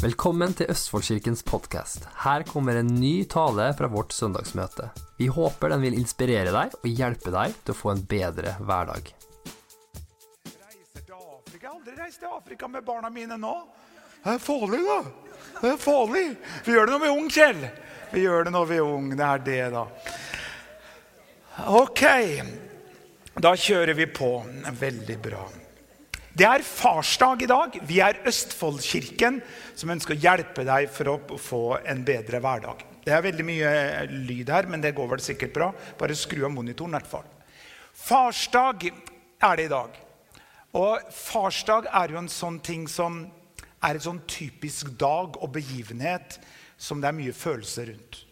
Velkommen til Østfoldkirkens podkast. Her kommer en ny tale fra vårt søndagsmøte. Vi håper den vil inspirere deg og hjelpe deg til å få en bedre hverdag. reiser til Afrika. Jeg har aldri reist til Afrika med barna mine nå. Det er farlig, da. Det er farlig. Vi gjør det når vi er ung, Kjell. Vi gjør det når vi er ung. Det er det, da. Ok. Da kjører vi på. Veldig bra. Det er farsdag i dag. Vi er Østfoldkirken som ønsker å hjelpe deg for å få en bedre hverdag. Det er veldig mye lyd her, men det går vel sikkert bra. Bare skru av monitoren. hvert fall. Farsdag er det i dag. Og farsdag er jo en sånn ting som er en sånn typisk dag og begivenhet som det er mye følelser rundt.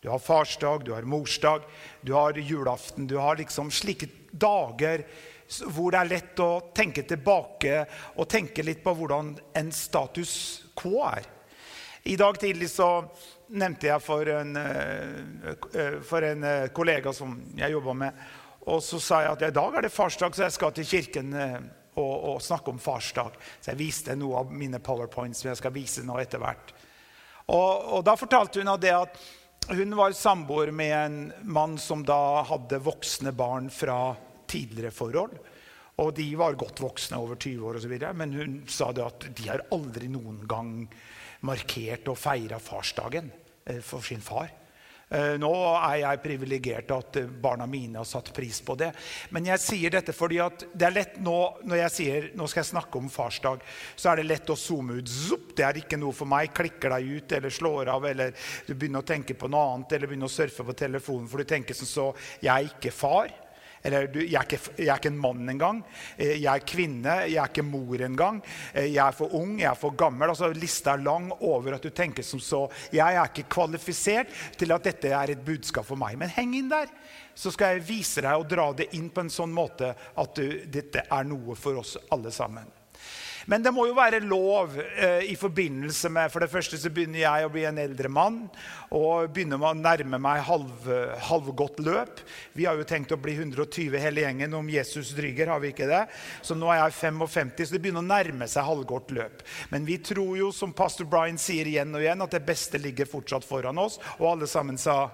Du har farsdag, du har morsdag, du har julaften. Du har liksom slike dager hvor det er lett å tenke tilbake og tenke litt på hvordan en status quo er. I dag tidlig så nevnte jeg for en, eh, for en eh, kollega som jeg jobba med, og så sa jeg at i dag er det farsdag, så jeg skal til kirken eh, og, og snakke om farsdag. Så jeg viste noe av mine powerpoints som jeg skal vise nå etter hvert. Og, og da fortalte hun av det at hun var samboer med en mann som da hadde voksne barn fra tidligere forhold. Og de var godt voksne, over 20 år osv. Men hun sa det at de har aldri noen gang markert og feira farsdagen eh, for sin far. Eh, Nå er jeg privilegert at eh, barna mine har satt pris på det. Men jeg sier dette fordi at det er lett nå når jeg sier nå skal jeg snakke om farsdag, så er det lett å zoome ut. Zup, det er ikke noe for meg. Klikker deg ut eller slår av, eller du begynner å tenke på noe annet, eller begynner å surfe på telefonen, for du tenker sånn så Jeg er ikke far. Eller jeg, er ikke, jeg er ikke en mann engang. Eh, Jeg er kvinne. Jeg er ikke mor engang. Eh, Jeg er for ung, jeg er for gammel. Altså, lista er lang over at du tenker som så. Jeg er ikke kvalifisert til at dette er et budskap for meg. Men heng inn der, så skal jeg vise deg og dra det inn på en sånn måte at du, dette er noe for oss alle sammen. Men det må jo være lov eh, i forbindelse med For det første så begynner jeg å bli en eldre mann og begynner å nærme meg halv, halvgodt løp. Vi har jo tenkt å bli 120 hele gjengen om Jesus dryger, har vi ikke det? Så nå er jeg 55, så det begynner å nærme seg halvgodt løp. Men vi tror jo, som pastor Brian sier igjen og igjen, at det beste ligger fortsatt foran oss. Og alle sammen sa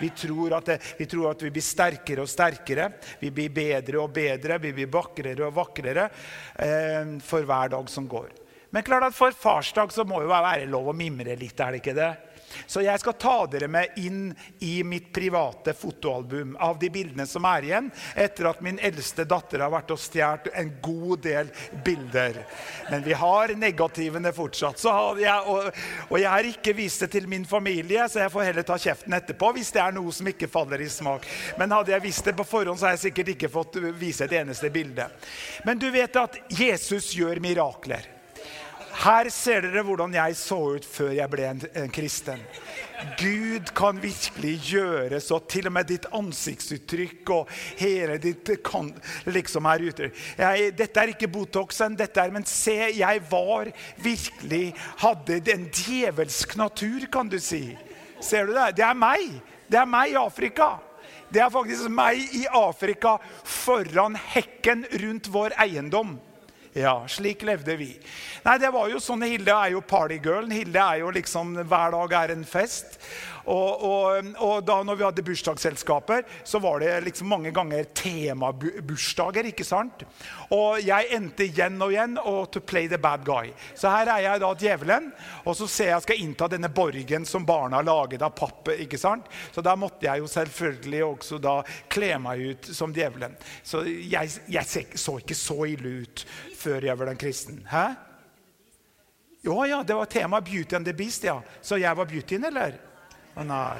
vi tror, det, vi tror at vi blir sterkere og sterkere. Vi blir bedre og bedre, vi blir vakrere og vakrere eh, for hver dag som går. Men klart at for farsdag så må jo være lov å mimre litt, er det ikke det? Så jeg skal ta dere med inn i mitt private fotoalbum av de bildene som er igjen, etter at min eldste datter har vært og stjålet en god del bilder. Men vi har negativene fortsatt. Jeg, og, og jeg har ikke vist det til min familie, så jeg får heller ta kjeften etterpå hvis det er noe som ikke faller i smak. Men hadde jeg visst det på forhånd, så har jeg sikkert ikke fått vise et eneste bilde. Men du vet at Jesus gjør mirakler. Her ser dere hvordan jeg så ut før jeg ble en, en kristen. Gud kan virkelig gjøre så til og med ditt ansiktsuttrykk og hele ditt kan liksom her ute. Jeg, dette er ikke Botoxen, dette er, men se, jeg var virkelig Hadde en djevelsk natur, kan du si. Ser du det? Det er meg. Det er meg i Afrika. Det er faktisk meg i Afrika foran hekken rundt vår eiendom. Ja, slik levde vi. Nei, det var jo sånn, Hilde er jo partygirlen. Hilde er jo liksom Hver dag er en fest. Og, og, og da når vi hadde bursdagsselskaper, så var det liksom mange ganger temabursdager. ikke sant? Og jeg endte igjen og igjen og to play the bad guy. Så her er jeg da djevelen, og så ser jeg skal innta denne borgen som barna har laget av papp. ikke sant? Så da måtte jeg jo selvfølgelig også da kle meg ut som djevelen. Så jeg, jeg så ikke så ille ut før jeg ble en kristen. Hæ? Jo, ja, det var tema Beauty and the Beast, ja. Så jeg var beautyen, eller? Nei.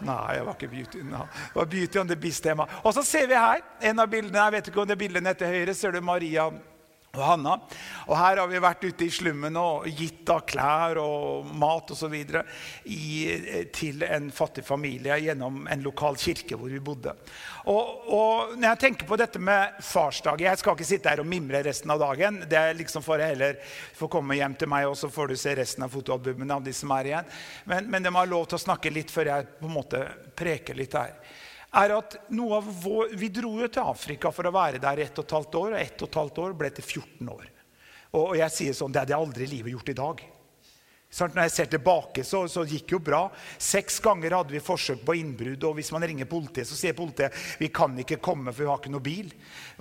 Nei, jeg var ikke beauty. No. Det var beauty on the beast-tema. Og så ser vi her en av bildene. Jeg vet ikke om det er bildene til høyre. Ser du Maria og Hanna. Og her har vi vært ute i slummen og gitt av klær og mat osv. til en fattig familie gjennom en lokal kirke hvor vi bodde. Og, og når jeg tenker på dette med farsdag Jeg skal ikke sitte her og mimre resten av dagen. Det er liksom for å heller få komme hjem til meg, og så får du se resten av fotoalbumene av de som er igjen. Men, men det må ha lov til å snakke litt før jeg på en måte preker litt her er at noe av vår, Vi dro jo til Afrika for å være der og et halvt år, og ett og et halvt år ble til 14 år. Og jeg sier sånn Det hadde jeg aldri i livet gjort i dag. Når jeg ser tilbake, så, så gikk jo bra. Seks ganger hadde vi forsøk på innbrudd. og Hvis man ringer politiet, så sier politiet vi kan ikke komme, for vi har ikke noe bil.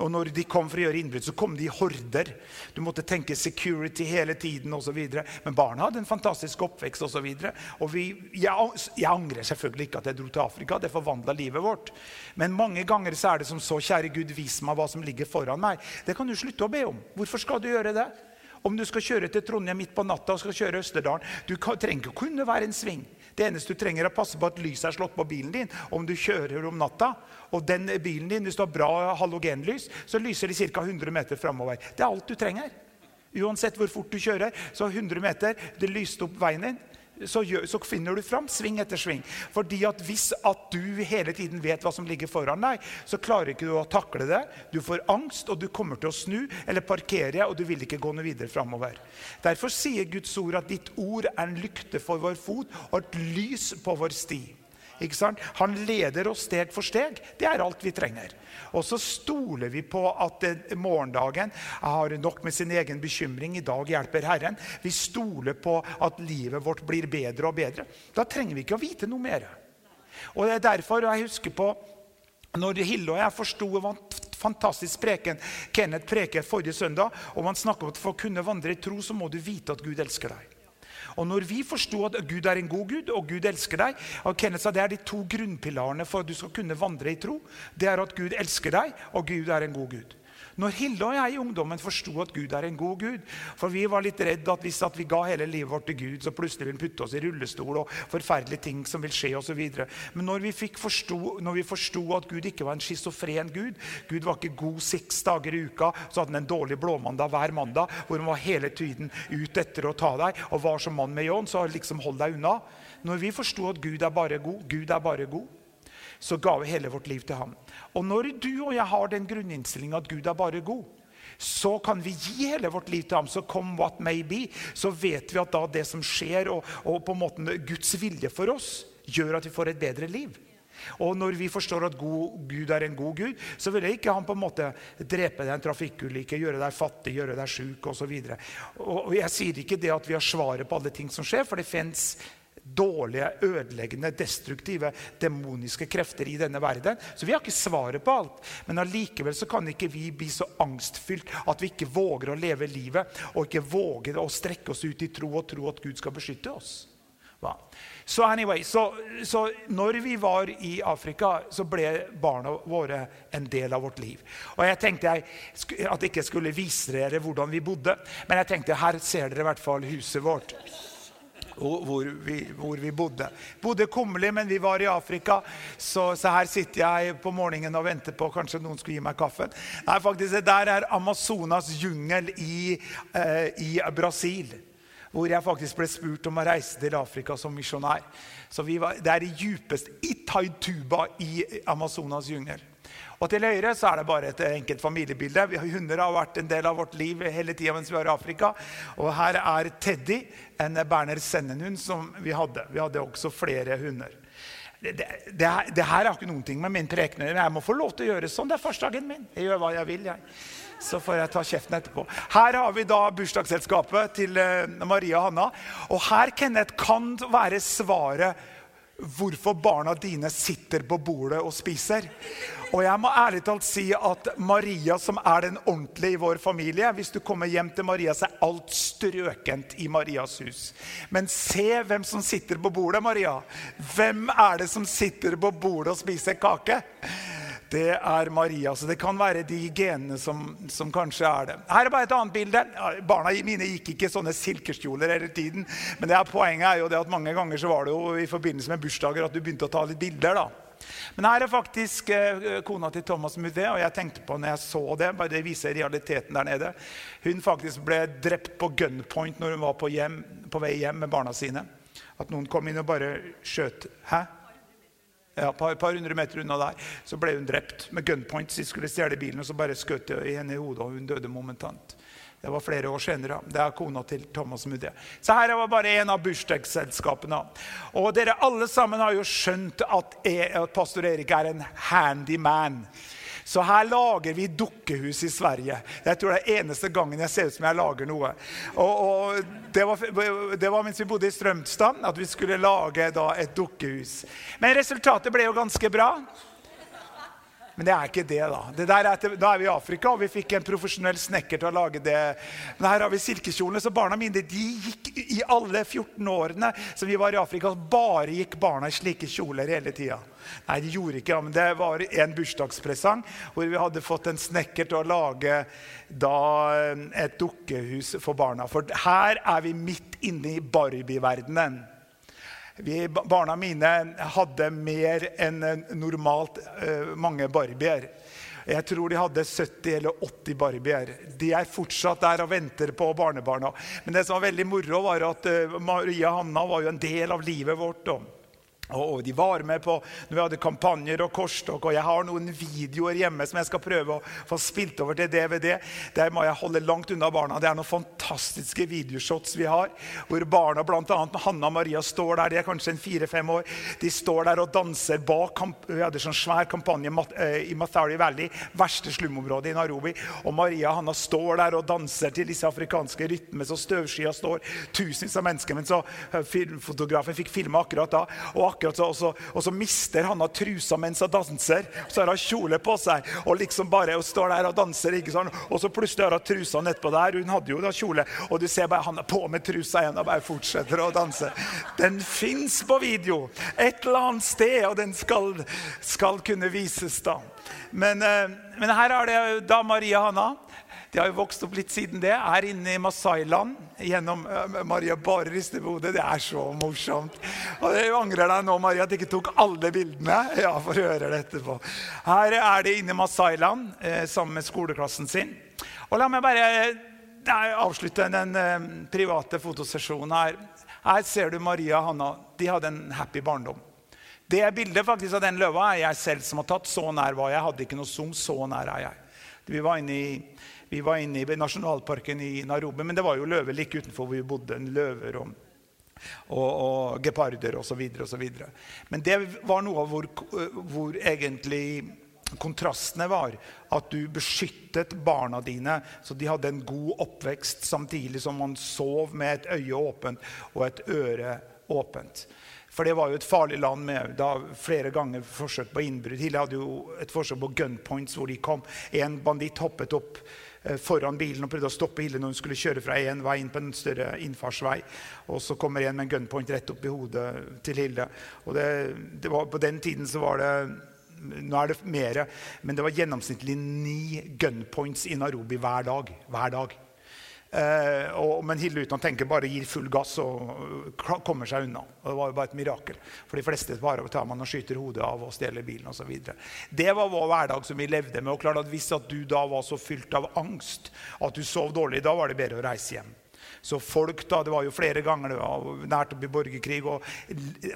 Og når de kom for å gjøre innbrudd, så kom de i horder. Du måtte tenke security hele tiden osv. Men barna hadde en fantastisk oppvekst osv. Jeg, jeg angrer selvfølgelig ikke at jeg dro til Afrika. Det forvandla livet vårt. Men mange ganger så er det som så, kjære Gud, vis meg hva som ligger foran meg. Det kan du slutte å be om. Hvorfor skal du gjøre det? Om du skal kjøre til Trondheim midt på natta og skal kjøre Østerdalen Du trenger ikke kunne være en sving. Det eneste du trenger, er å passe på at lyset er slått på bilen din om du kjører om natta. Og den bilen din, hvis du har bra halogenlys, så lyser de ca. 100 meter framover. Det er alt du trenger. Uansett hvor fort du kjører, så 100 meter, det lyste opp veien din så, gjør, så, finner du fram sving etter sving. Fordi at Hvis at du hele tiden vet hva som ligger foran deg, så klarer ikke du å takle det. Du får angst, og du kommer til å snu eller parkere, og du vil ikke gå noe videre framover. Derfor sier Guds ord at ditt ord er en lykte for vår fot og et lys på vår sti. Han leder oss steg for steg. Det er alt vi trenger. Og så stoler vi på at morgendagen har nok med sin egen bekymring. I dag hjelper Herren. Vi stoler på at livet vårt blir bedre og bedre. Da trenger vi ikke å vite noe mer. Og det er derfor jeg husker på når Hille og jeg forsto fantastisk preken Kenneth preket forrige søndag, og man snakker om at for å kunne vandre i tro, så må du vite at Gud elsker deg. Og når vi forsto at Gud er en god Gud, og Gud elsker deg og Kenneth sa Det er de to grunnpilarene for at du skal kunne vandre i tro. Det er at Gud elsker deg, og Gud er en god Gud. Når Hilde og jeg i ungdommen forsto at Gud er en god Gud For vi var litt redd at hvis at vi ga hele livet vårt til Gud, så plutselig vil han putte oss i rullestol og forferdelige ting som vil skje osv. Men når vi, forstå, når vi forsto at Gud ikke var en schizofren Gud Gud var ikke god seks dager i uka, så hadde han en dårlig blåmandag hver mandag hvor han var hele tiden ut etter å ta deg og var som mann med ljåen, så liksom hold deg unna. Når vi forsto at Gud er bare god, Gud er bare god, så ga vi hele vårt liv til ham. Og når du og jeg har den grunninnstillinga at Gud er bare god, så kan vi gi hele vårt liv til ham. Så come what may be, så vet vi at da det som skjer, og, og på en måte Guds vilje for oss, gjør at vi får et bedre liv. Og når vi forstår at god, Gud er en god Gud, så vil ikke han på en måte drepe deg i en trafikkulykke, gjøre deg fattig, gjøre deg sjuk osv. Jeg sier ikke det at vi har svaret på alle ting som skjer, for det fins dårlige, ødeleggende, destruktive, demoniske krefter i denne verden. Så vi har ikke svaret på alt. Men allikevel så kan ikke vi bli så angstfylt at vi ikke våger å leve livet og ikke våger å strekke oss ut i tro og tro at Gud skal beskytte oss. Hva? Så anyway, så, så når vi var i Afrika, så ble barna våre en del av vårt liv. Og jeg tenkte jeg, at jeg ikke skulle vise dere hvordan vi bodde, men jeg tenkte her ser dere i hvert fall huset vårt hvor vi, hvor vi bodde. Bodde kummerlig, men vi var i Afrika, så, så, her sitter jeg på morgenen og venter på kanskje noen skulle gi meg kaffen. Nei, faktisk, Det der er Amazonas jungel i, eh, i Brasil hvor jeg faktisk ble spurt om å reise til Afrika som misjonær. Så var, Det er i djupest Taituba i Amazonas jungel. Og til høyre så er det bare et enkelt familiebilde. Hunder har vært en del av vårt liv hele tida mens vi var i Afrika. Og her er Teddy, en Berner Sennenhund som vi hadde. Vi hadde også flere hunder. Det, det, det, det her har ikke noen ting med min preken Jeg må få lov til å gjøre sånn. Det er farsdagen min. Jeg gjør hva jeg vil. jeg. Så får jeg ta kjeften etterpå. Her har vi da bursdagsselskapet til eh, Maria og Hanna. Og her Kenneth, kan være svaret hvorfor barna dine sitter på bordet og spiser. Og jeg må ærlig talt si at Maria, som er den ordentlige i vår familie Hvis du kommer hjem til Maria, så er alt strøkent i Marias hus. Men se hvem som sitter på bordet, Maria. Hvem er det som sitter på bordet og spiser kake? Det er Maria. Så det kan være de genene som, som, kanskje er det. Her er bare et annet bilde. Barna mine gikk ikke sånne silkekjoler hele tiden. Men det er poenget er jo det at mange ganger så var det jo i forbindelse med bursdager at du begynte å ta litt bilder. da. Men her er faktisk eh, kona til Thomas Mudé, og jeg tenkte på når jeg så det bare Det viser realiteten der nede. Hun faktisk ble drept på gunpoint når hun var på, hjem, på vei hjem med barna sine. At noen kom inn og bare skjøt. Hæ? Ja, par, par, hundre meter unna der så ble hun drept med gunpoint. De skulle stjele bilen, og så bare skjøt de henne i hodet, og hun døde momentant. Det var flere år senere. Det er kona til Thomas Mudde. Så her var bare en av bursdagsselskapene. Og dere alle sammen har jo skjønt at, jeg, at pastor Erik er en handy man. Så her lager vi dukkehus i Sverige. Jeg tror det er eneste gangen jeg ser ut som jeg lager noe. Og, og det, var, det, var, mens vi bodde i Strømstad, at vi skulle lage da, et dukkehus. Men resultatet ble jo ganske bra. Men det er ikke det, da. Det er, da er vi i Afrika, og vi fikk en profesjonell snekker til å lage det. Men her har vi silkekjolene, så barna mine de gikk i alle 14 årene som vi var i Afrika, bare gikk barna i slike kjoler hele tida. Nei, de gjorde ikke men det var en bursdagspresang hvor vi hadde fått en snekker til å lage da, eh, et dukkehus for barna. For her er vi midt inne i Barbie-verdenen. Vi, barna mine hadde mer enn normalt uh, mange barbier. Jeg tror de hadde 70 eller 80 barbier. De er fortsatt der og venter på barnebarna. Men det som var veldig moro, var at uh, Maria Hanna var jo en del av livet vårt. Og og de var med på når vi hadde kampanjer og korstokk. Og jeg har noen videoer hjemme som jeg skal prøve å få spilt over til DVD. Der må jeg holde langt unna barna. Det er noen fantastiske videoshots vi har. Hvor barna, bl.a. Hanna og Maria, står der. De er kanskje en fire-fem år. De står der og danser bak Vi hadde sånn svær kampanje eh, i Mathari Valley, verste slumområdet i Narobi. Og Maria og Hanna står der og danser til disse afrikanske rytmene, Så støvskya står tusenvis av mennesker. Men så eh, filmfotografen fikk filme akkurat da. og akkurat så, og, så, og så mister han av trusa mens han danser. Så har hun kjole på seg og liksom bare og står der og danser. ikke sånn, Og så plutselig har hun trusa nedpå der. Hun hadde jo da kjole. Og du ser bare han er på med trusa igjen og bare fortsetter å danse. Den fins på video et eller annet sted, og den skal, skal kunne vises da. Men, eh, men her er det da Maria Hanna. De har jo vokst opp litt siden det. Er inne i Masai-land gjennom Maria bare rister på hodet. Det er så morsomt. Og Jeg angrer deg nå, Maria, at du ikke tok alle bildene. Ja, får høre det etterpå. Her er de inne i Masai-land eh, sammen med skoleklassen sin. Og la meg bare eh, avslutte den eh, private fotosesjonen her. Her ser du Maria og Hanna. De hadde en happy barndom. Det bildet faktisk av den løva er jeg selv som har tatt. Så nær var jeg. Hadde ikke noe zoom. Så nær er jeg. Vi var inne i vi var inne i nasjonalparken i Narobe, men det var jo løver like utenfor hvor vi bodde. Løver og, og, og geparder osv. Men det var noe av hvor, hvor egentlig kontrastene var at du beskyttet barna dine så de hadde en god oppvekst samtidig som man sov med et øye åpent og et øre åpent. For det var jo et farlig land med da, flere ganger forsøk på innbrudd. Hille hadde jo et forsøk på gunpoints hvor de kom. En banditt hoppet opp foran bilen og prøvde å stoppe Hilde når hun skulle kjøre fra en vei inn på en større innfartsvei. Og så kommer en med en gunpoint rett opp i hodet til Hilde. Og det, det var, på den tiden så var det nå er det mer, men det var gjennomsnittlig ni gunpoints i Narobi hver dag. Hver dag. Eh, og, men Hilde uten å tenke bare gir full gass og kommer seg unna. Og det var jo bare et mirakel. For de fleste bare tar man og skyter hodet av og stjeler bilen osv. Det var vår hverdag som vi levde med. og klart at Hvis at du da var så fylt av angst at du sov dårlig, da var det bedre å reise hjem. Så folk da, Det var jo flere ganger det var nært å bli borgerkrig. og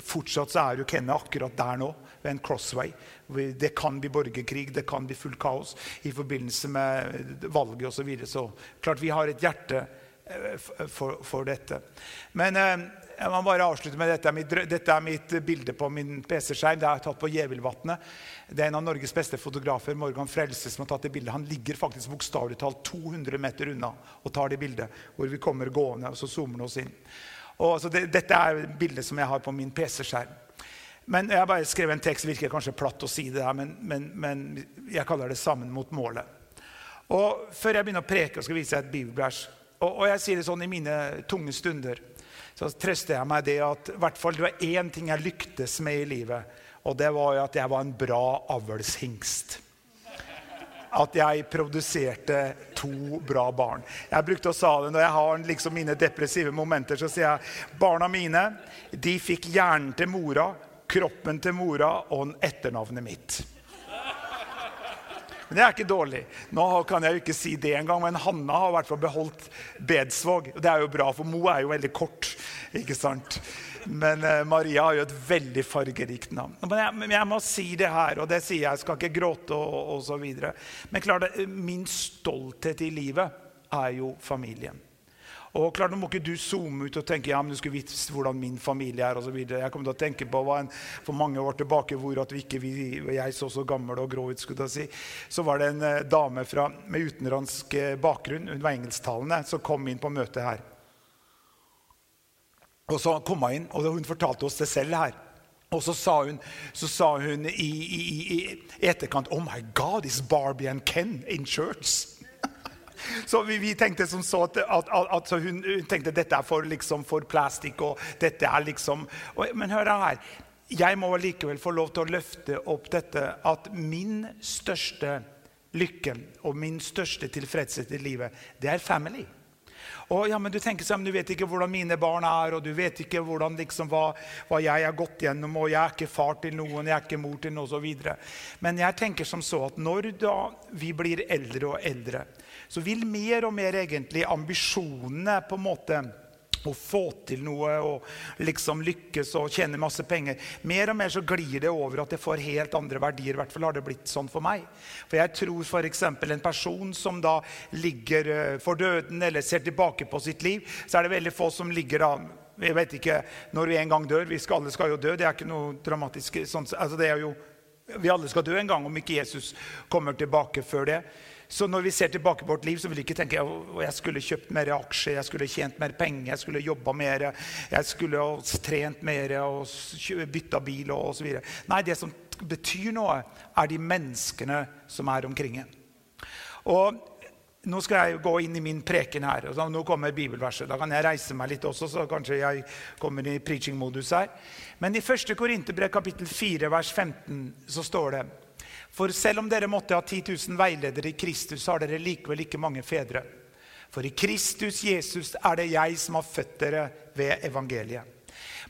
Fortsatt så er jo Kenya akkurat der nå, ved en crossway. Det kan bli borgerkrig, det kan bli fullt kaos i forbindelse med valget osv. Så, videre. så klart vi har et hjerte eh, for, for dette. Men eh, jeg må bare avslutte med dette. Dette er mitt bilde på min PC-skjerm. Det er tatt på Gjevilvatnet. Det er en av Norges beste fotografer, Morgan Frelse, som har tatt det bildet. Han ligger faktisk bokstavelig talt 200 meter unna og tar det bildet. Hvor vi kommer gående, og så zoomer han oss inn. Og, det, dette er bildet som jeg har på min PC-skjerm. Men Jeg har bare skrevet en tekst. Virker kanskje platt å si det her, men, men, men jeg kaller det 'Sammen mot målet'. Og Før jeg begynner å preke, og skal vise deg et bibelvers. Og, og jeg sier det sånn i mine tunge stunder så trøster jeg meg det at hvert fall det var én ting jeg lyktes med i livet. Og det var jo at jeg var en bra avlshingst. At jeg produserte to bra barn. Jeg brukte å sa det Når jeg har liksom mine depressive momenter, så sier jeg barna mine de fikk hjernen til mora, kroppen til mora og etternavnet mitt. Men det er ikke dårlig. Nå kan jeg jo ikke si det engang, men Hanna har i hvert fall beholdt Bedsvåg. Det er jo bra, for Mo er jo veldig kort. ikke sant? Men uh, Maria har jo et veldig fargerikt navn. Men jeg, men jeg, må si det her, og det sier jeg, jeg skal ikke gråte og osv. Men klart, min stolthet i livet er jo familien. Og klart, Nå må ikke du zoome ut og tenke ja, men du skulle visst hvordan min familie er. Og så videre. jeg kommer til å tenke på hva en, For mange år tilbake hvor at vi ikke, vi, jeg så så gammel og grå ut, skulle jeg si, så var det en eh, dame fra, med utenlandsk eh, bakgrunn, hun var engelsktalende, som kom inn på møtet her. Og så kom hun inn, og hun fortalte oss det selv her. Og så sa hun, så sa hun i, i, i, etterkant Oh my God, is Barbie and Ken in church? Så vi, vi, tenkte som så at, at, at så hun, hun, tenkte dette er for, liksom, for plastikk. og dette er liksom... Og, men hør her. Jeg må likevel få lov til å løfte opp dette at min største lykke og min største tilfredshet i livet, det er family. Og ja, men Du tenker sånn, du vet ikke hvordan mine barn er, og du vet ikke hvordan, liksom, hva, hva, jeg har gått gjennom, og jeg er ikke far til noen, jeg er ikke mor til noen osv. Men jeg tenker som så at når da vi blir eldre og eldre, så vil mer og mer egentlig ambisjonene på en måte å få til noe og liksom lykkes og tjene masse penger. Mer og mer så glir det over at det får helt andre verdier. I hvert fall har det blitt sånn for meg. For jeg tror f.eks. en person som da ligger eh, for døden eller ser tilbake på sitt liv, så er det veldig få som ligger da jeg vet ikke når vi en gang dør. Vi skal, alle skal jo dø. Det er ikke noe dramatisk. Sånn, altså det er jo, vi alle skal dø en gang om ikke Jesus kommer tilbake før det. Så når vi ser tilbake på vårt liv, så vil vi ikke tenke at jeg skulle kjøpt mer aksjer, jeg skulle tjent mer penger, jeg skulle jobba mer, jeg skulle trent mer og bytta bil og osv. Nei, det som betyr noe, er de menneskene som er omkring en. Og nå skal jeg gå inn i min preken her. og Nå kommer bibelverset. Da kan jeg reise meg litt også, så kanskje jeg kommer i preaching-modus her. Men i 1. Korinterbrev kapittel 4 vers 15 så står det for selv om dere måtte ha 10 000 veiledere i Kristus, har dere likevel ikke mange fedre. For i Kristus Jesus er det jeg som har født dere ved evangeliet.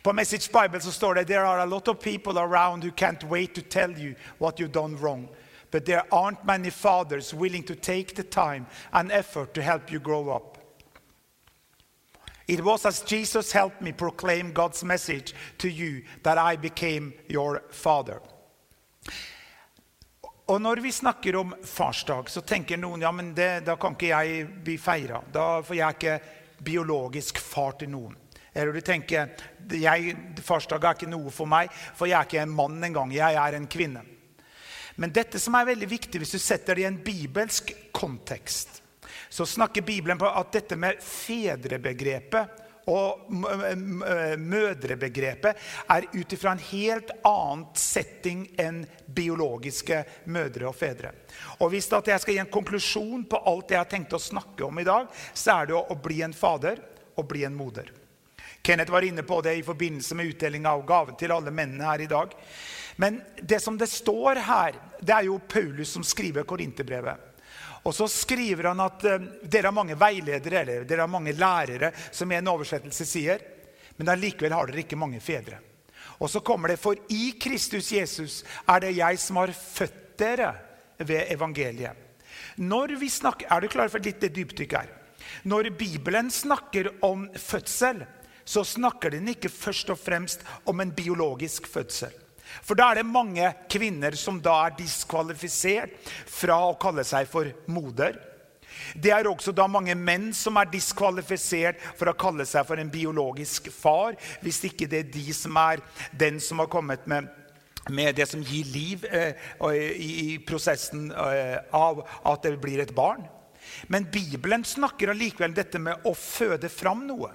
På Message Bible så står det There are a lot of people around who can't wait to tell you what you've done wrong. But there aren't many fathers willing to take the time and effort to help you grow up. It was as Jesus helped me proclaim God's message to you that I became your father. Og når vi snakker om farsdag, så tenker noen ja, men det, da kan ikke jeg bli feira. For jeg er ikke biologisk far til noen. Eller du tenker jeg, farsdag er ikke noe for meg, for jeg er ikke en mann engang. Jeg er en kvinne. Men dette som er veldig viktig hvis du setter det i en bibelsk kontekst, så snakker Bibelen på at dette med fedrebegrepet og mødrebegrepet er ut ifra en helt annen setting enn biologiske mødre og fedre. Og Hvis jeg skal gi en konklusjon på alt jeg har tenkt å snakke om i dag, så er det å bli en fader og bli en moder. Kenneth var inne på det i forbindelse med utdelinga av gaven til alle mennene her i dag. Men det som det står her, det er jo Paulus som skriver Korinterbrevet. Og så skriver han at uh, dere har mange veiledere eller dere har mange lærere, som en oversettelse sier, men allikevel har dere ikke mange fedre. Og så kommer det, for i Kristus Jesus er det jeg som har født dere ved evangeliet. Når vi snakker, Er du klar for et lite dypdykk her? Når Bibelen snakker om fødsel, så snakker den ikke først og fremst om en biologisk fødsel. For da er det mange kvinner som da er diskvalifisert fra å kalle seg for moder. Det er også da mange menn som er diskvalifisert for å kalle seg for en biologisk far, hvis ikke det er de som er den som har kommet med, med det som gir liv eh, i, i, prosessen eh, av at det blir et barn. Men Bibelen snakker allikevel dette med å føde fram noe.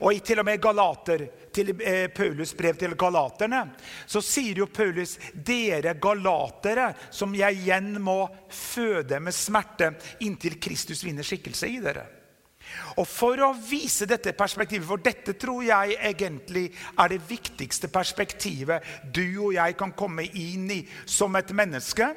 Og i til og med Galater, til eh, Paulus brev til galaterne så sier jo Paulus dere galatere som jeg igjen må føde med smerte inntil Kristus vinner skikkelse i dere. Og For å vise dette perspektivet, for dette tror jeg egentlig er det viktigste perspektivet du og jeg kan komme inn i som et menneske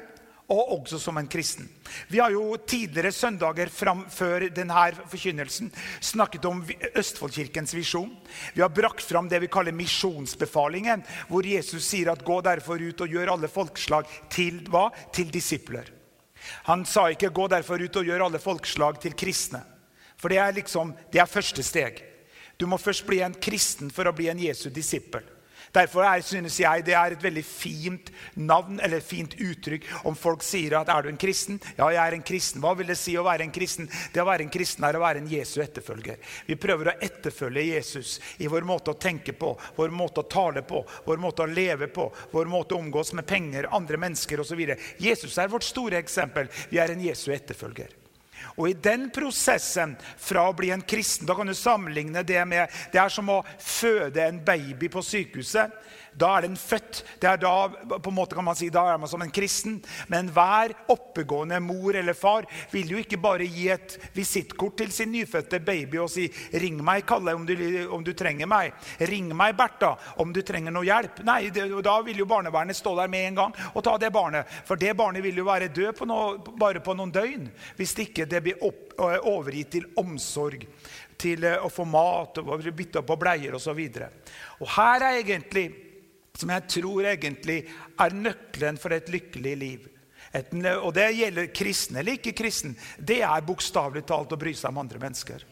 og også som en kristen. Vi har jo tidligere søndager fram, før denne forkynnelsen snakket om Østfoldkirkens visjon. Vi har brakt fram det vi kaller misjonsbefalingen, hvor Jesus sier at 'gå derfor ut og gjør alle folkeslag til hva? Til disipler'. Han sa ikke 'gå derfor ut og gjør alle folkeslag til kristne'. For det er liksom, det er første steg. Du må først bli en kristen for å bli en Jesu disippel. Derfor er, synes jeg det er et veldig fint navn eller fint uttrykk om folk sier at er du en kristen? Ja, jeg er en kristen. Hva vil det si å være en kristen? Det å være en kristen er å være en Jesu etterfølger. Vi prøver å etterfølge Jesus i vår måte å tenke på, vår måte å tale på, vår måte å leve på, vår måte å omgås med penger, andre mennesker osv. Jesus er vårt store eksempel. Vi er en Jesu etterfølger. Og i den prosessen fra å bli en kristen Da kan du sammenligne det med Det er som å føde en baby på sykehuset. Da er den født. Det er da på en måte kan man si, da er man som en kristen. Men hver oppegående mor eller far vil jo ikke bare gi et visittkort til sin nyfødte baby og si 'Ring meg, Kalle, om du, om du trenger meg.' 'Ring meg, Bertha, om du trenger noe hjelp.' Nei, det, da vil jo barnevernet stå der med en gang og ta det barnet. For det barnet vil jo være død på noe, bare på noen døgn hvis ikke det blir opp, overgitt til omsorg til å få mat og bytte på bleier osv. Her er egentlig som jeg tror egentlig er nøkkelen for et lykkelig liv. Et, og det gjelder kristen eller ikke kristen. Det er bokstavelig talt å bry seg om andre mennesker.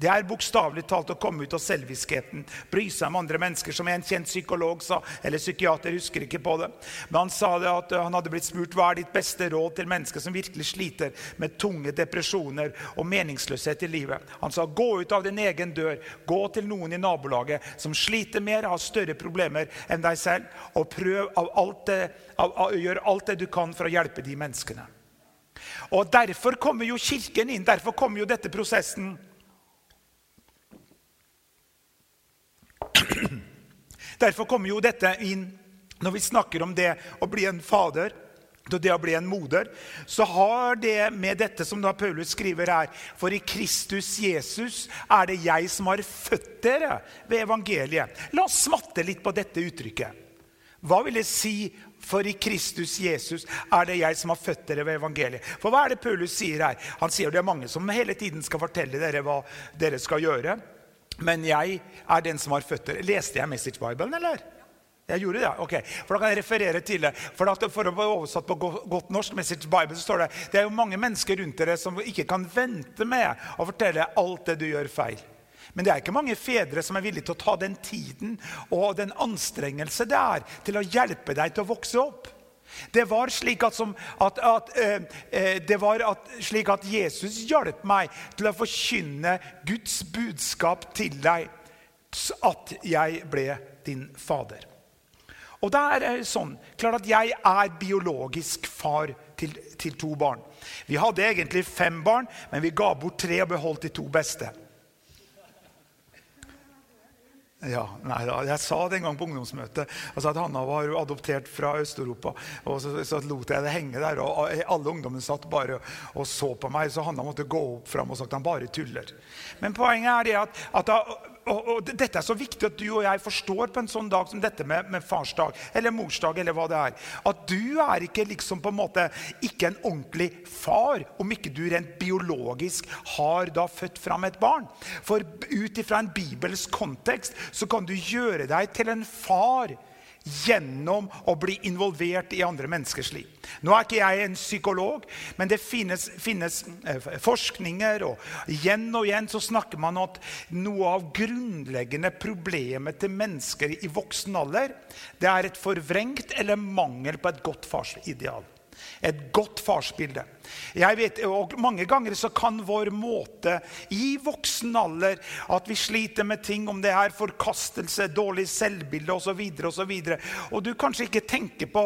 Det er bokstavelig talt å komme ut av selviskheten, bry seg om andre mennesker, som en kjent psykolog sa, eller psykiater, husker ikke på det. Men han sa det at han hadde blitt spurt hva er ditt beste råd til mennesker som virkelig sliter med tunge depresjoner og meningsløshet i livet. Han sa gå ut av din egen dør, gå til noen i nabolaget som sliter mer, har større problemer enn deg selv, og prøv av alt det, av, av, gjør alt det du kan for å hjelpe de menneskene. Og Derfor kommer jo Kirken inn, derfor kommer jo dette prosessen Derfor kommer jo dette inn når vi snakker om det å bli en fader det å bli en moder, så har det med dette som da Paulus skriver her For i Kristus Jesus er det jeg som har født dere ved evangeliet. La oss smatte litt på dette uttrykket. Hva vil det si for i Kristus Jesus er det jeg som har født dere ved evangeliet. For hva er det Paulus sier her? Han sier det er mange som hele tiden skal fortelle dere hva dere skal gjøre. Men jeg er den som har føtter. Leste jeg Message Bibelen, eller? Jeg gjorde det, ok. For Da kan jeg referere til det. For, at, for å få oversatt på godt norsk, Message Bible, så står det det er jo mange mennesker rundt dere som ikke kan vente med å fortelle alt det du gjør feil. Men det er ikke mange fedre som er villige til å ta den tiden og den anstrengelse det er til å hjelpe deg til å vokse opp. Det var slik at, som, at, at, eh, eh, var slik at Jesus hjalp meg til å forkynne Guds budskap til deg, at jeg ble din fader. Og det er sånn, klart at Jeg er biologisk far til, til to barn. Vi hadde egentlig fem barn, men vi ga bort tre og beholdt de to beste. Ja, nei da, Jeg sa det en gang på ungdomsmøtet altså at Hanna var adoptert fra Øst-Europa. og så, så, lot jeg det henge der. og Alle ungdommene satt bare og så på meg, så Hanna måtte gå opp fram og sagt at han bare tuller. Men poenget er det at, at da, og, og, Dette er så viktig at du og jeg forstår på en sånn dag som dette med, med farsdag eller morsdag. eller hva det er, At du er ikke liksom på en måte ikke en ordentlig far om ikke du rent biologisk har da født fram et barn. For ut ifra en bibelsk kontekst så kan du gjøre deg til en far gjennom å bli involvert i andre menneskers liv. Nå er ikke jeg en psykolog, men det finnes, finnes eh, forskninger. og Igjen og igjen så snakker man at noe av grunnleggende problemet til mennesker i voksen alder det er et forvrengt eller mangel på et godt farsideal. Et godt farsbilde. Jeg vet, og Mange ganger så kan vår måte i voksen alder at vi sliter med ting, om det er forkastelse, dårlig selvbilde osv., videre, og, og du kanskje ikke tenker på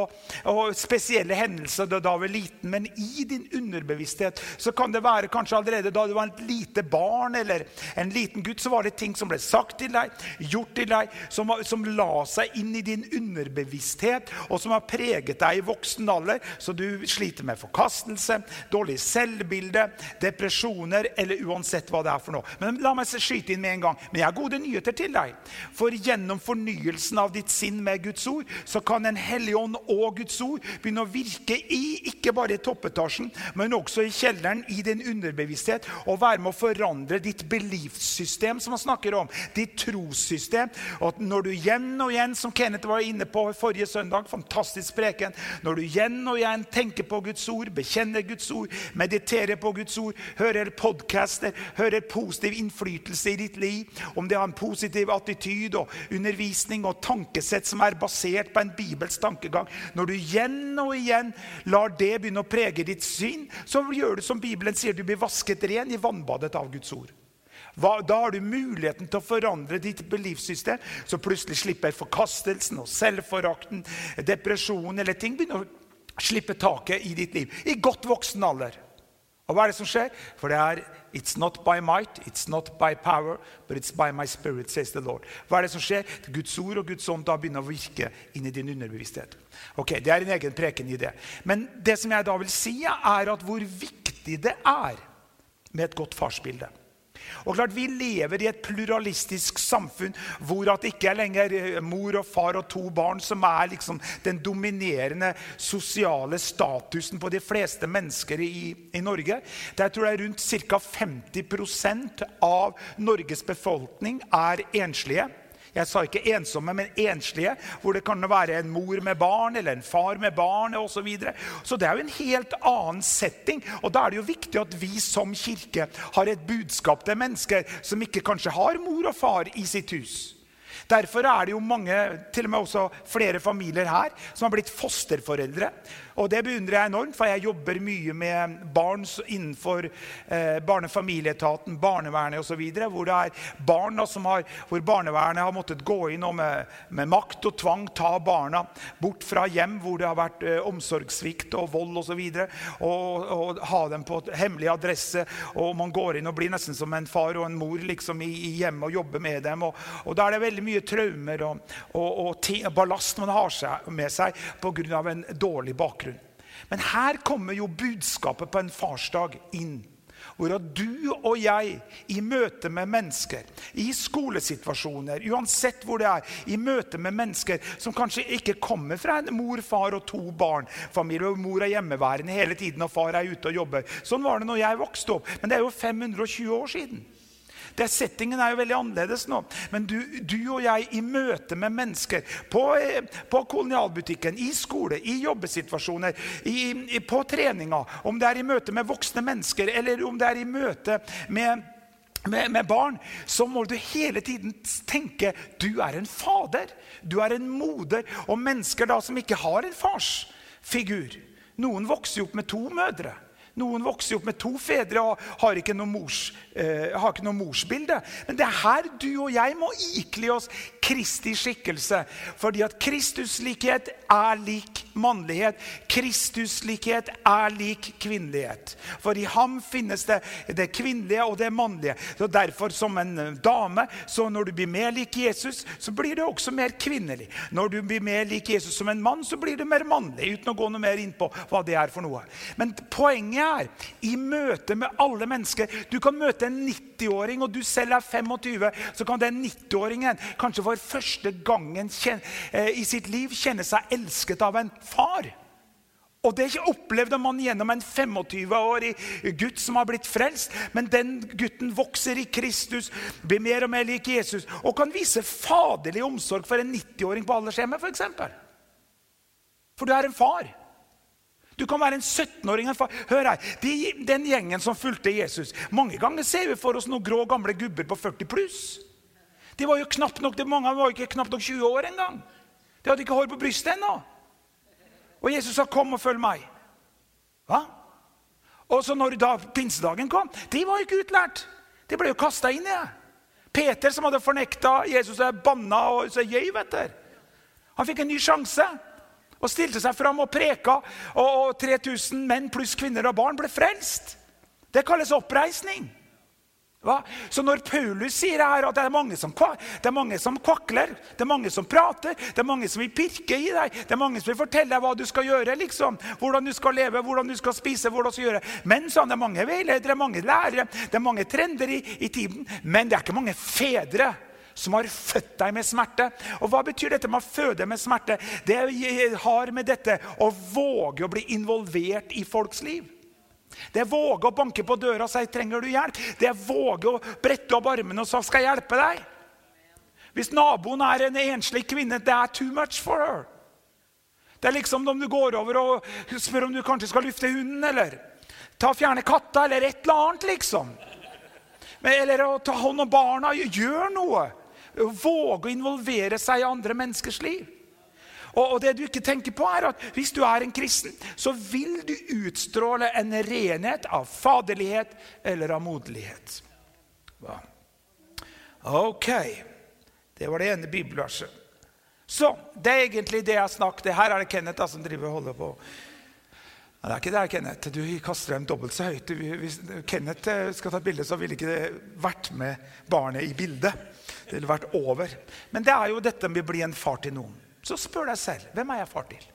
spesielle hendelser da du var liten, men i din underbevissthet så kan det være kanskje allerede da du var et lite barn eller en liten gutt, så var det ting som ble sagt til deg, gjort til deg, som, som la seg inn i din underbevissthet, og som har preget deg i voksen alder, så du sliter med forkastelse dårlig selvbilde, depresjoner eller uansett hva det er for noe. Men la meg skyte inn med en gang. Men jeg har gode nyheter til deg. For gjennom fornyelsen av ditt sinn med Guds ord, så kan En hellig ånd og Guds ord begynne å virke i ikke bare i toppetasjen, men også i kjelleren, i din underbevissthet, og være med å forandre ditt beliefssystem, som man snakker om. Ditt trossystem. Og når du igjen og igjen, som Kenneth var inne på forrige søndag, fantastisk preken, når du igjen og igjen tenker på Guds ord, bekjenner Guds Guds ord, mediterer på Guds ord, hører podcaster, hører positiv innflytelse i ditt liv, om det har en positiv attityd og undervisning og tankesett som er basert på en bibelsk tankegang Når du igjen og igjen lar det begynne å prege ditt syn, så gjør du som Bibelen sier, du blir vasket ren i vannbadet av Guds ord. Da har du muligheten til å forandre ditt livssystem, så plutselig slipper forkastelsen og selvforakten, depresjon eller ting begynner å slippe taket i ditt liv. I godt voksen alder. Og hva er det som skjer? For det er It's not by might, it's not by power, but it's by my spirit, says the Lord. Hva er det som skjer? Guds ord og Guds ånd da begynner å virke inn i din underbevissthet. Ok, Det er en egen preken i det. Men det som jeg da vil si, er at hvor viktig det er med et godt farsbilde. Og klart, Vi lever i et pluralistisk samfunn hvor det ikke er lenger eh, mor og far og to barn som er liksom den dominerende sosiale statusen på de fleste mennesker i, i Norge. Der tror jeg rundt ca. 50% av Norges befolkning er enslige. Jeg sa ikke ensomme, men enslige, hvor det kan være en mor med barn eller en far med barn osv. Så, videre. så det er jo en helt annen setting. Og da er det jo viktig at vi som kirke har et budskap til mennesker som ikke kanskje har mor og far i sitt hus. Derfor er det jo mange, til og med også flere familier her, som har blitt fosterforeldre. Og det beundrer jeg enormt, for jeg jobber mye med barn innenfor eh, barnefamilieetaten, barnevernet osv. Hvor det er barn da, har, hvor barnevernet har måttet gå inn og med, med, makt og tvang ta barna bort fra hjem hvor det har vært eh, omsorgssvikt og vold osv. Og, og, og ha dem på hemmelig adresse. Og man går inn og blir nesten som en far og en mor liksom, i, i hjemmet og jobber med dem. Og, og da er det veldig mye traumer og, og ballast man har seg, med seg pga. en dårlig bakgrunn. Men her kommer jo budskapet på en farsdag inn. Hvor du og jeg i møte med mennesker, i skolesituasjoner, uansett hvor det er, i møte med mennesker som kanskje ikke kommer fra en mor, far og to barn, familie, og mor er hjemmeværende hele tiden og far er ute og jobber. Sånn var det når jeg vokste opp. Men det er jo 520 år siden. Det, settingen er jo veldig annerledes nå. Men du, du og jeg i møte med mennesker på, eh, på, kolonialbutikken, i skole, i jobbesituasjoner, i, på treninga, om det er i møte med voksne mennesker eller om det er i møte med med, med, barn, så må du hele tiden tenke du er en fader, du er en moder. Og mennesker da som ikke har en farsfigur Noen vokser jo opp med to mødre. Noen vokser opp med to fedre og har ikke noe, mors, eh, morsbilde. Men det er her du og jeg må ikle oss Kristi skikkelse. Fordi at Kristuslikhet er lik mannlighet. Kristuslikhet er lik kvinnelighet. For i ham finnes det det kvinnelige og det mannlige. Så Derfor, som en dame, så når du blir mer lik Jesus, så blir du også mer kvinnelig. Når du blir mer lik Jesus som en mann, så blir du mer mannlig. Uten å gå noe mer inn på hva det er for noe. Men poenget er i møte med alle mennesker. Du kan møte en 90-åring, og du selv er 25. Så kan den 90-åringen kanskje for første gangen eh, i sitt liv kjenne seg elsket av en far. Og det opplevde man gjennom en 25-årig gutt som har blitt frelst. Men den gutten vokser i Kristus, blir mer og mer lik Jesus og kan vise faderlig omsorg for en 90-åring på aldershjemmet f.eks. For, for du er en far. Du kan være en 17-åring. Hør her, de, Den gjengen som fulgte Jesus Mange ganger ser vi for oss noen grå, gamle gubber på 40 pluss. De var jo knapt nok, Mange var jo ikke knapt nok 20 år engang. De hadde ikke hår på brystet ennå. Og Jesus sa, 'Kom og følg meg'. Hva? Og så når da pinsedagen kom De var jo ikke utlært. De ble jo kasta inn i det. Peter, som hadde fornekta Jesus, er banna og så gøy, vet du. Han fikk en ny sjanse og stilte seg fram og preka. Og 3000 menn pluss kvinner og barn ble frelst. Det kalles oppreisning. Hva? Så når Paulus sier her at det er, mange som, det er mange som kvakler, det er mange som prater, det er mange som vil pirke i deg, det er mange som vil fortelle deg hva du skal gjøre, liksom, hvordan du skal leve, hvordan du skal spise hvordan du skal gjøre. Men sånn, det er mange veiledere, mange lærere, det er mange trender i, i tiden. Men det er ikke mange fedre som har født deg med smerte. Og Hva betyr dette med å føde med smerte? Det har med dette å våge å bli involvert i folks liv. Det er våge å banke på døra og si 'trenger du hjelp'? Det er våge å brette opp armene og si 'skal jeg hjelpe deg'? Hvis naboen er en enslig kvinne, det er too much for her. Det er liksom om du går over og spør om du kanskje skal lufte hunden. eller Ta og Fjerne katta eller et eller annet, liksom. Eller å ta hånd om barna. Gjør noe. Våge å involvere seg i andre menneskers liv. Og, det du ikke tenker på er at Hvis du er en kristen, så vil du utstråle en renhet av faderlighet eller av moderlighet. Ok. Det var det ene bibelverset. Så det er egentlig det jeg snakket Her er det Kenneth da, som driver og holder på. Nei, det er ikke det, Kenneth. Du kaster dem dobbelt så høyt. Hvis Kenneth skal ta et bilde, så ville ikke det vært med barnet i bildet. Det ville vært over. Men det er jo dette med å bli en far til noen. Så spør deg selv hvem er jeg far til.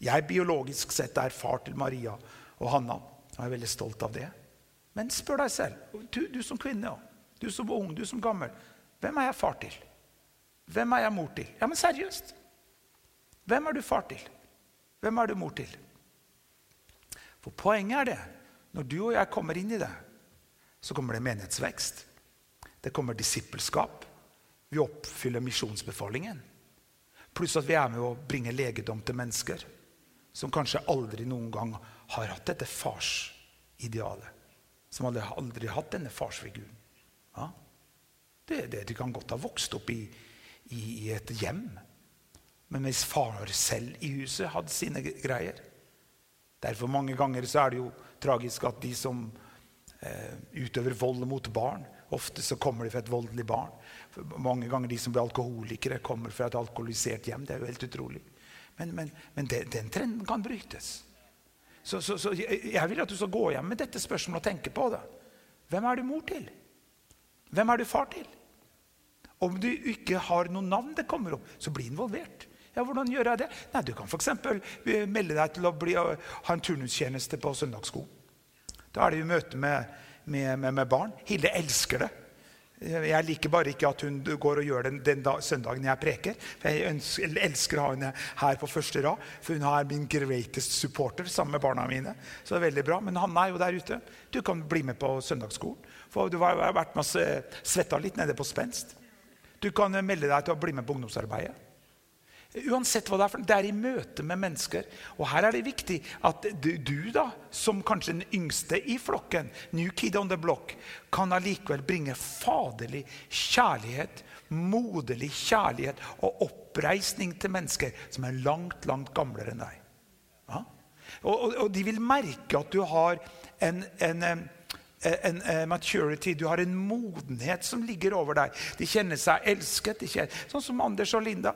Jeg biologisk sett er far til Maria og Hanna. Og jeg er veldig stolt av det. Men spør deg selv, du, du som kvinne, du som ung, du som gammel. Hvem er jeg far til? Hvem er jeg mor til? Ja, men seriøst. Hvem er du far til? Hvem er du mor til? For poenget er det, når du og jeg kommer inn i det, så kommer det menighetsvekst. Det kommer disippelskap. Vi oppfyller misjonsbefalingen. Pluss at vi er med å bringe legedom til mennesker som kanskje aldri noen gang har hatt dette farsidealet. Som aldri, aldri har hatt denne farsfiguren. Ja? Det, det, de kan godt ha vokst opp i, i, i et hjem. Men hvis far selv i huset hadde sine greier. Derfor mange ganger så er det jo tragisk at de som eh, utøver vold mot barn, ofte så kommer de fra et voldelig barn. Mange ganger de som blir alkoholikere, kommer fra et alkoholisert hjem. Det er jo helt utrolig. Men, men, men den, den trenden kan brytes. Så, så, så jeg vil at du skal gå hjem med dette spørsmålet og tenke på det. Hvem er du mor til? Hvem er du far til? Om du ikke har noe navn det kommer opp, så bli involvert. Ja, Hvordan gjør jeg det? Nei, Du kan f.eks. Eh, melde deg til å bli, ha en turnustjeneste på søndagsskolen. Da er det jo møte med, med, med, med, barn. Hilde elsker det. Jeg liker bare ikke at hun går og gjør det den, da, søndagen jeg preker. For Jeg ønsker, elsker å ha henne her på første rad, for hun er min greatest supporter sammen med barna mine. Så det er veldig bra. Men Hanne er jo der ute. Du kan bli med på søndagsskolen. For du har vært og svetta litt nede på spenst. Du kan melde deg til å bli med på ungdomsarbeidet. Uansett hva det er, for det er i møte med mennesker. Og her er det viktig at du, da, som kanskje den yngste i flokken, new kid on the block, kan allikevel bringe faderlig kjærlighet, moderlig kjærlighet og oppreisning til mennesker som er langt, langt gamlere enn deg. Ja? Og, og, og, de vil merke at du har en, en en, en, maturity, du har en modenhet som ligger over deg. De kjenner seg elsket. Kjenner, sånn som Anders og Linda.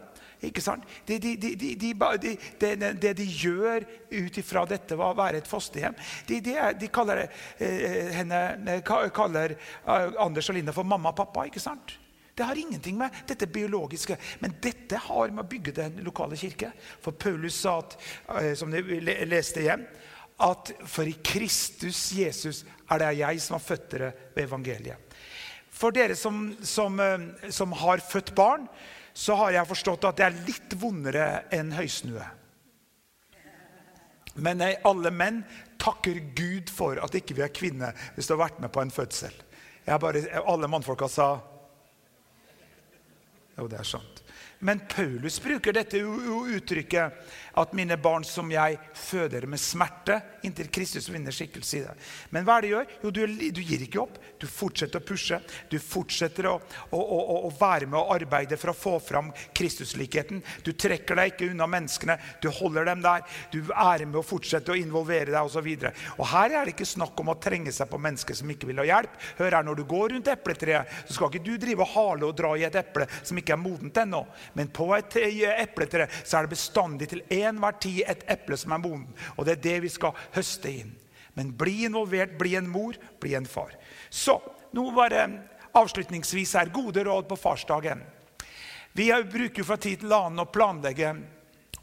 Ikke sant? Det de, de, de, de, gjør ut ifra dette å være et fosterhjem De, kaller, eh, henne, kaller eh, Anders og Linda for mamma og pappa. ikke sant? Det har ingenting med dette biologiske Men dette har med å bygge den lokale kirke. For Paulus sa, at, eh, som de leste igjen, at for i Kristus Jesus er det jeg som har født dere ved evangeliet. For dere som, som, eh, som har født barn, så har jeg forstått at det er litt vondere enn høysnue. Men nei, alle menn takker Gud for at ikke vi er kvinner hvis du har vært med på en fødsel. Bare, alle mannfolka sa Jo, det er sant. Men Paulus bruker dette uttrykket at 'mine barn som jeg føder med smerte', inntil Kristus vinner skikkelse i det. Men hva er det du gjør? Jo, du, du gir ikke opp. Du fortsetter å pushe. Du fortsetter å, å, å, å være med og arbeide for å få fram Kristuslikheten. Du trekker deg ikke unna menneskene. Du holder dem der. Du er med å fortsette å involvere deg osv. Her er det ikke snakk om å trenge seg på mennesker som ikke vil ha hjelp. Hør her, Når du går rundt epletreet, så skal ikke du drive og hale og dra i et eple som ikke er modent ennå. Men på et epletre så er det bestandig til enhver tid et eple som er moden. Og det er det vi skal høste inn. Men bli involvert, bli en mor, bli en far. Så nå bare avslutningsvis her gode råd på farsdagen. Vi bruker fra tid til annen å planlegge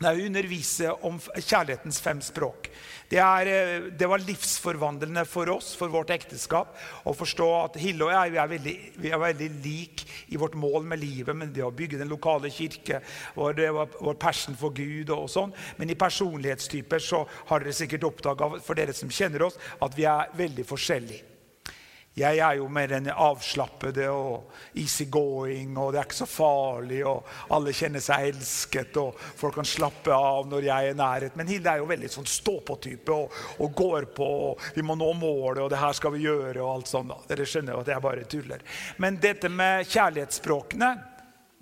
det er undervise om kjærlighetens fem språk. Det, er, eh, det, var livsforvandlende for oss, for vårt ekteskap, å forstå at Hille og jeg vi er, veldig, vi veldig lik i vårt mål med livet, med det å bygge den lokale kirke, vår, vår passion for Gud og, og sånn. Men i personlighetstyper så har dere sikkert oppdaga, for dere som kjenner oss, at vi er veldig forskjellige. Jeg er jo mer den avslappede og easygoing, og det er ikke så farlig, og alle kjenner seg elsket, og folk kan slappe av når jeg er i nærhet. Men Hilde er jo veldig sånn stå-på-type og, og, går på, og vi må nå målet, og det her skal vi gjøre, og alt sånt. da. Dere skjønner jo at jeg bare tuller. Men dette med kjærlighetsspråkene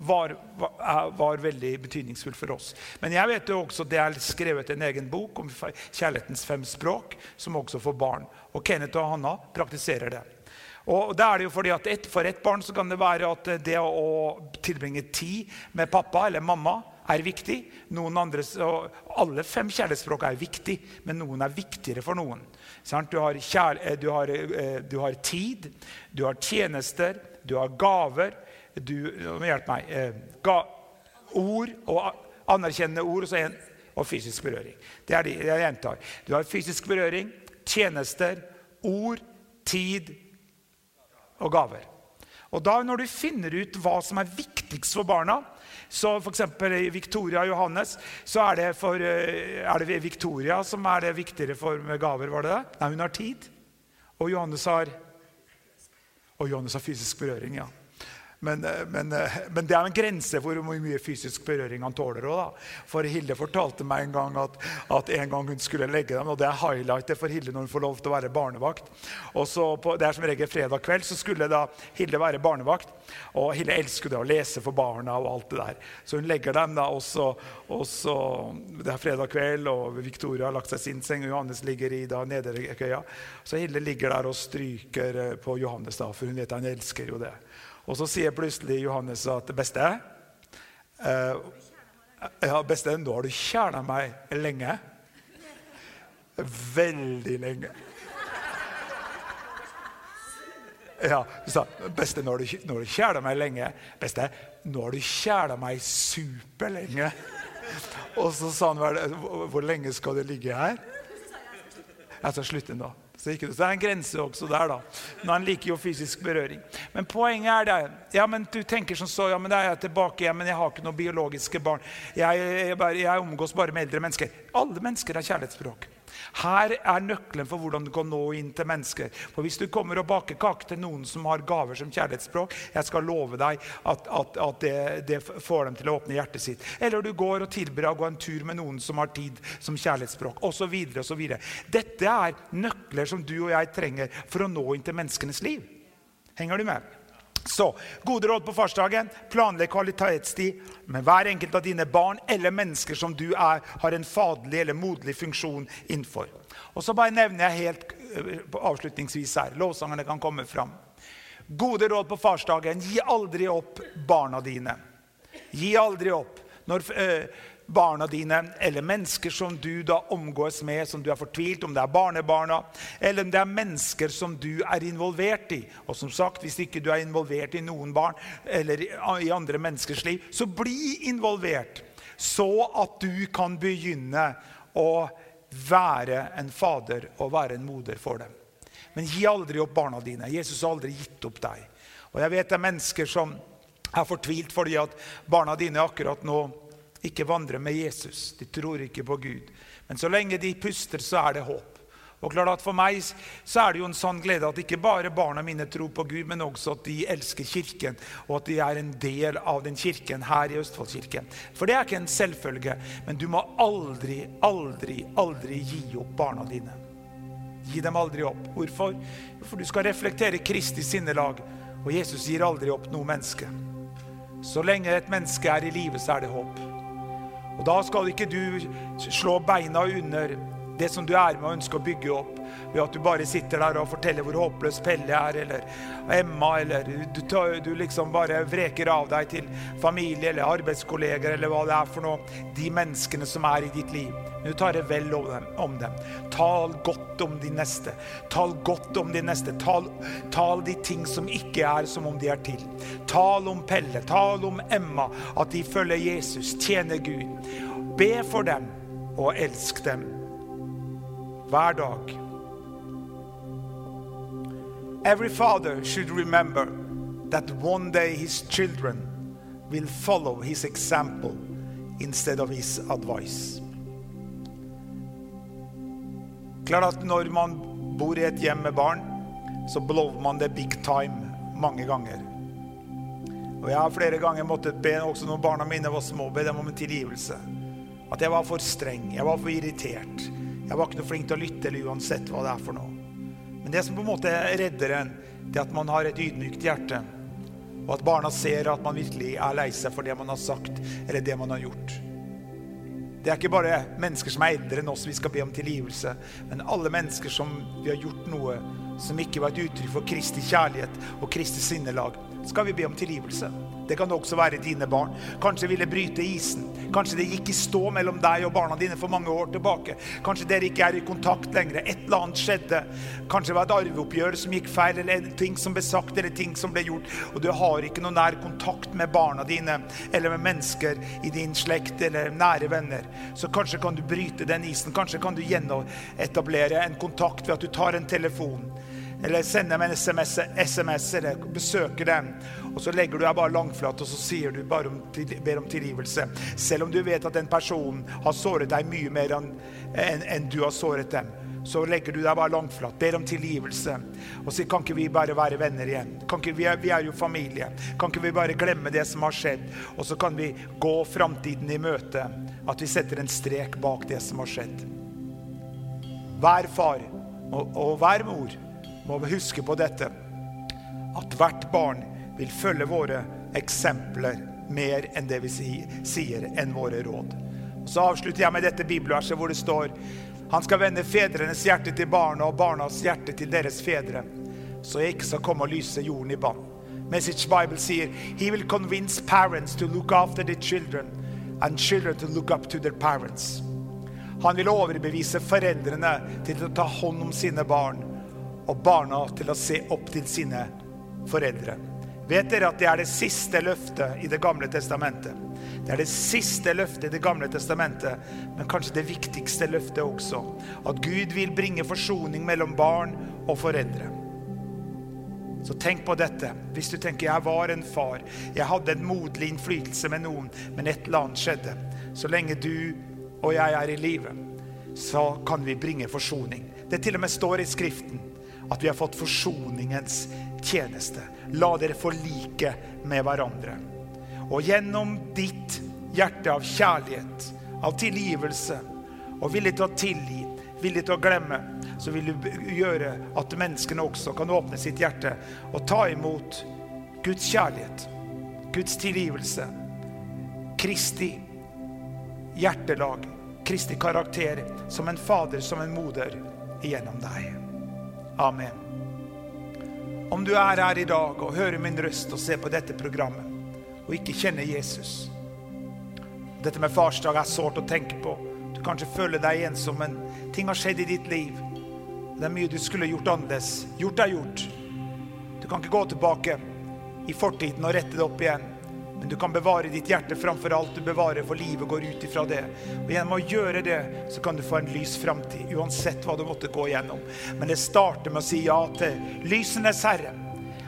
var, var, var, veldig betydningsfull for oss. Men jeg vet jo også det er skrevet en egen bok om kjærlighetens fem språk, som også får barn. Og Kenneth og Hanna praktiserer det. Og da er det jo fordi at et, For ett barn så kan det være at det å tilbringe tid med pappa eller mamma er viktig. Andre, alle fem kjærlighetsspråk er viktig, men noen er viktigere for noen. Du har, kjær, eh, du, har, eh, du har, tid, du har tjenester, du har gaver. Du, hjelp meg. Eh, ga, ord og anerkjennende ord og, en, og fysisk berøring. Det er det jeg gjentar. Du har fysisk berøring, tjenester, ord, tid, og gaver. Og da Når du finner ut hva som er viktigst for barna så F.eks. Victoria og Johannes så er det, for, eh, er det Victoria som er det viktigere for med gaver. var det det? Nei, hun har tid. Og Johannes har, og Johannes har fysisk berøring. ja. Men, eh, men, eh, men, det er en grense for hvor mye fysisk berøring han tåler. Også, for Hilde fortalte meg en gang at, at, en gang hun skulle legge dem, og det er highlightet for Hilde når hun får lov til å være barnevakt. På, Det er som regel fredag kveld, så skulle da Hilde være barnevakt. Og Hilde elsker det å lese for barna og alt det der. Så hun legger dem da også, også Det er fredag kveld, og Victoria har lagt seg sin seng, og Johannes ligger i da nederkøya. Så Hilde ligger der og stryker eh, på Johannes, da, for hun vet han elsker jo det. Og så sier plutselig Johannes at 'Beste, eh, ja, beste, nå har du kjerna meg lenge.' Veldig lenge. Ja, du sa 'Beste, nå har du, nå kjæla meg lenge.' 'Beste, nå har du kjæla meg superlenge.' Og så sa han vel 'Hvor lenge skal du ligge her?' Jeg skal slutte nå. Så det er en grense også der, da. Men han liker jo fysisk berøring. Men poenget er det ja, men Du tenker som så, ja, men da er jeg tilbake igjen, men jeg har ikke noen biologiske barn. Jeg, jeg, jeg, jeg omgås bare med eldre mennesker. Alle mennesker har kjærlighetsspråk. Her er nøkkelen for hvordan du kan nå inn til mennesker. For Hvis du kommer og baker kake til noen som har gaver som kjærlighetsspråk, jeg skal love deg at, at, at det, det, får dem til å åpne hjertet sitt. Eller du går og tilber å gå en tur med noen som har tid som kjærlighetsspråk, osv. osv. Dette er nøkler som du og jeg trenger for å nå inn til menneskenes liv. Henger du med? Så, Gode råd på farsdagen. Planlegg kvalitetstid med hver enkelt av dine barn eller mennesker som du er, har en faderlig eller moderlig funksjon innenfor. Og så bare nevner jeg helt eh, avslutningsvis her. Lovsangerne kan komme fram. Gode råd på farsdagen. Gi aldri opp barna dine. Gi aldri opp. Når, øh, barna dine, eller mennesker som du da omgås med, som du er fortvilt, om det er barnebarna, eller om det er mennesker som du er involvert i. Og som sagt, hvis ikke du er involvert i noen barn eller i andre menneskers liv, så bli involvert. Så at du kan begynne å være en fader og være en moder for dem. Men gi aldri opp barna dine. Jesus har aldri gitt opp deg. Og jeg vet det er mennesker som er fortvilt fordi at barna dine akkurat nå ikke vandrer med Jesus. De tror ikke på Gud. Men så lenge de puster, så er det håp. Og klart at For meg så er det jo en sann glede at ikke bare barna mine tror på Gud, men også at de elsker Kirken, og at de er en del av den kirken her i Østfoldkirken. For det er ikke en selvfølge, men du må aldri, aldri, aldri gi opp barna dine. Gi dem aldri opp. Hvorfor? For du skal reflektere Kristi sinnelag, og Jesus gir aldri opp noe menneske. Så lenge et menneske er i live, så er det håp. Og Da skal ikke du slå beina under det som du er med og ønsker å bygge opp, ved at du bare sitter der og forteller hvor håpløs Pelle er, eller Emma, eller du, du, liksom bare vreker av deg til familie eller arbeidskolleger eller hva det er for noe. De menneskene som er i ditt liv. Men du tar det vel om dem. om dem. Tal godt om de neste. Tal godt om de neste. Tal, tal de ting som ikke er som om de er til. Tal om Pelle, tal om Emma, at de følger Jesus, tjener Gud. Be for dem og elsk dem hver dag. Every father should remember that one day his children will follow his example instead of his advice. Klart at Når man bor i et hjem med barn, så blower man det big time mange ganger. Og jeg har flere ganger måttet be også når barna mine var små, be dem om en tilgivelse. At jeg var for streng, jeg var for irritert. Jeg var ikke noe flink til å lytte eller uansett hva det er for noe. Men det som på en måte redder en, det er at man har et ydmykt hjerte. Og at barna ser at man virkelig er lei seg for det man har sagt eller det man har gjort. Det er ikke bare mennesker som er eldre enn oss vi skal be om tilgivelse, men alle mennesker som vi har gjort noe som ikke var et uttrykk for Kristi kjærlighet og Kristi sinnelag skal vi be om tilgivelse. Det kan også være dine barn. Kanskje ville bryte isen. Kanskje det gikk i stå mellom deg og barna dine for mange år tilbake. Kanskje dere ikke er i kontakt lenger. Et eller annet skjedde. Kanskje det var et arveoppgjør som gikk feil, eller ting som ble sagt, eller ting som ble gjort. Og du har ikke noen nær kontakt med barna dine, eller med mennesker i din slekt, eller nære venner. Så kanskje kan du bryte den isen. Kanskje kan du gjenetablere en kontakt ved at du tar en telefon eller sender dem en SMS, SMS, eller besøker dem. Og så legger du deg bare langflat og så sier du bare om, ber om tilgivelse. Selv om du vet at den personen har såret deg mye mer enn en, en du har såret dem. Så legger du deg bare langflat, ber om tilgivelse og sier kan ikke vi bare være venner igjen? Ikke vi, er, vi er jo familie. Kan ikke vi bare glemme det som har skjedd? Og så kan vi gå framtiden i møte. At vi setter en strek bak det som har skjedd. Hver far og, og hver mor må vi huske på dette. At hvert barn vil følge våre eksempler mer enn det vi sier, enn våre råd. Så avslutter jeg med dette bibelverset hvor det står han skal vende fedrenes hjerte til barna og barnas hjerte til deres fedre, så jeg ikke skal komme og lyse jorden i bann. Message Bible sier He will convince parents to look after their children and children to look up to their parents. Han vil overbevise foreldrene til å ta hånd om sine barn og barna til å se opp til sine foreldre. Vet dere at det er det siste løftet i Det gamle testamentet? Det er det siste løftet i Det gamle testamentet, men kanskje det viktigste løftet også. At Gud vil bringe forsoning mellom barn og foreldre. Så tenk på dette. Hvis du tenker jeg var en far, jeg hadde en moderlig innflytelse med noen, men et eller annet skjedde. Så lenge du og jeg er i live, så kan vi bringe forsoning. Det til og med står i Skriften at vi har fått forsoningens tjeneste. La dere forlike med hverandre. Og gjennom ditt hjerte av kjærlighet, av tilgivelse og villig til å tilgi, villig til å glemme, så vil du gjøre at menneskene også kan åpne sitt hjerte og ta imot Guds kjærlighet, Guds tilgivelse, Kristi hjertelag, Kristi karakter, som en fader, som en moder, gjennom deg. Amen. Om du er her i dag og hører min røst og ser på dette programmet og ikke kjenner Jesus Dette med farsdag er sårt å tenke på. Du kanskje føler deg ensom, men ting har skjedd i ditt liv. Det er mye du skulle gjort annerledes. Gjort er gjort. Du kan ikke gå tilbake i fortiden og rette det opp igjen. Men du kan bevare ditt hjerte framfor alt du bevarer, for livet går ut ifra det. Og gjennom å gjøre det, så kan du få en lys framtid, uansett hva du måtte gå igjennom. Men det starter med å si ja til lysenes Herre.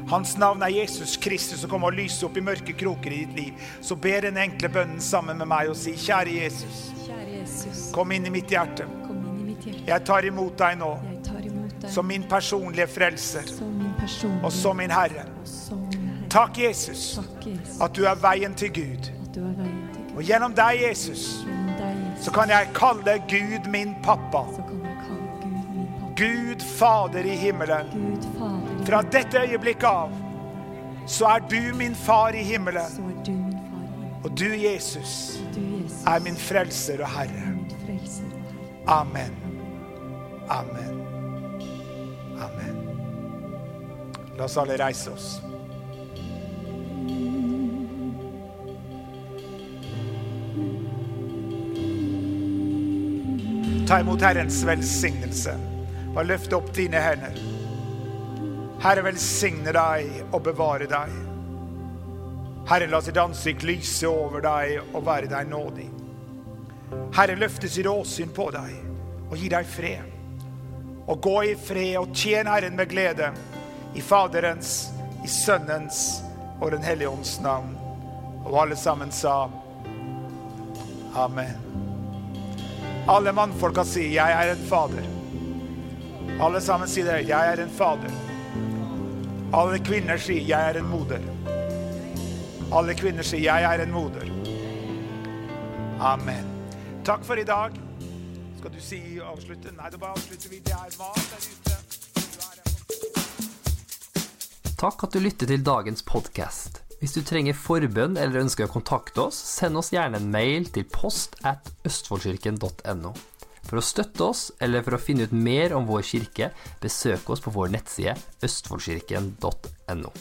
Hans navn er Jesus Kristus, som kommer og lyser opp i mørke kroker i ditt liv. Så ber den enkle bønnen sammen med meg og si, kjære Jesus, Kjære Jesus, kom inn i mitt hjerte. i mitt hjerte. Jeg tar imot deg nå imot deg som min personlige frelser som min person og som min Herre. og som. Takk, Jesus, Takk, Jesus, at du er veien til Gud. at du veien til Gud. Og gjennom deg, Jesus, Gjennom deg, Jesus, så kan jeg kalle Gud min pappa. Gud min pappa. Gud Fader i himmelen. Gud Fader, Fra dette øyeblikket av så er du min far i himmelen. du far i himmelen. Og du, Jesus, Du, Jesus, er min frelser og Herre. er min frelser og Herre. Amen. Amen. Amen. La oss alle reise oss. Ta imot Herrens velsignelse. Bare løft opp dine hender. Herre velsigne deg og bevare deg. Herre la sitt ansikt lyse over deg og være deg nådig. Herre løfte sitt åsyn på deg og gi deg fred. Og gå i fred og tjen Herren med glede i Faderens, i Sønnens og Den hellige ånds navn. Og alle sammen sa Amen. Alle mannfolka sier 'Jeg er en fader'. Alle sammen sier det. 'Jeg er en fader'. Alle kvinner sier 'jeg er en moder'. Alle kvinner sier 'jeg er en moder'. Amen. Takk for i dag. Skal du si avslutte? Nei, da bare avslutter vi. Det er mat der ute. Takk at du lytter til dagens podkast. Hvis du trenger forbønn eller ønsker å kontakte oss, send oss gjerne en mail til post at østfoldkirken.no. For å støtte oss, eller for å finne ut mer om vår kirke, besøk oss på vår nettside østfoldkirken.no.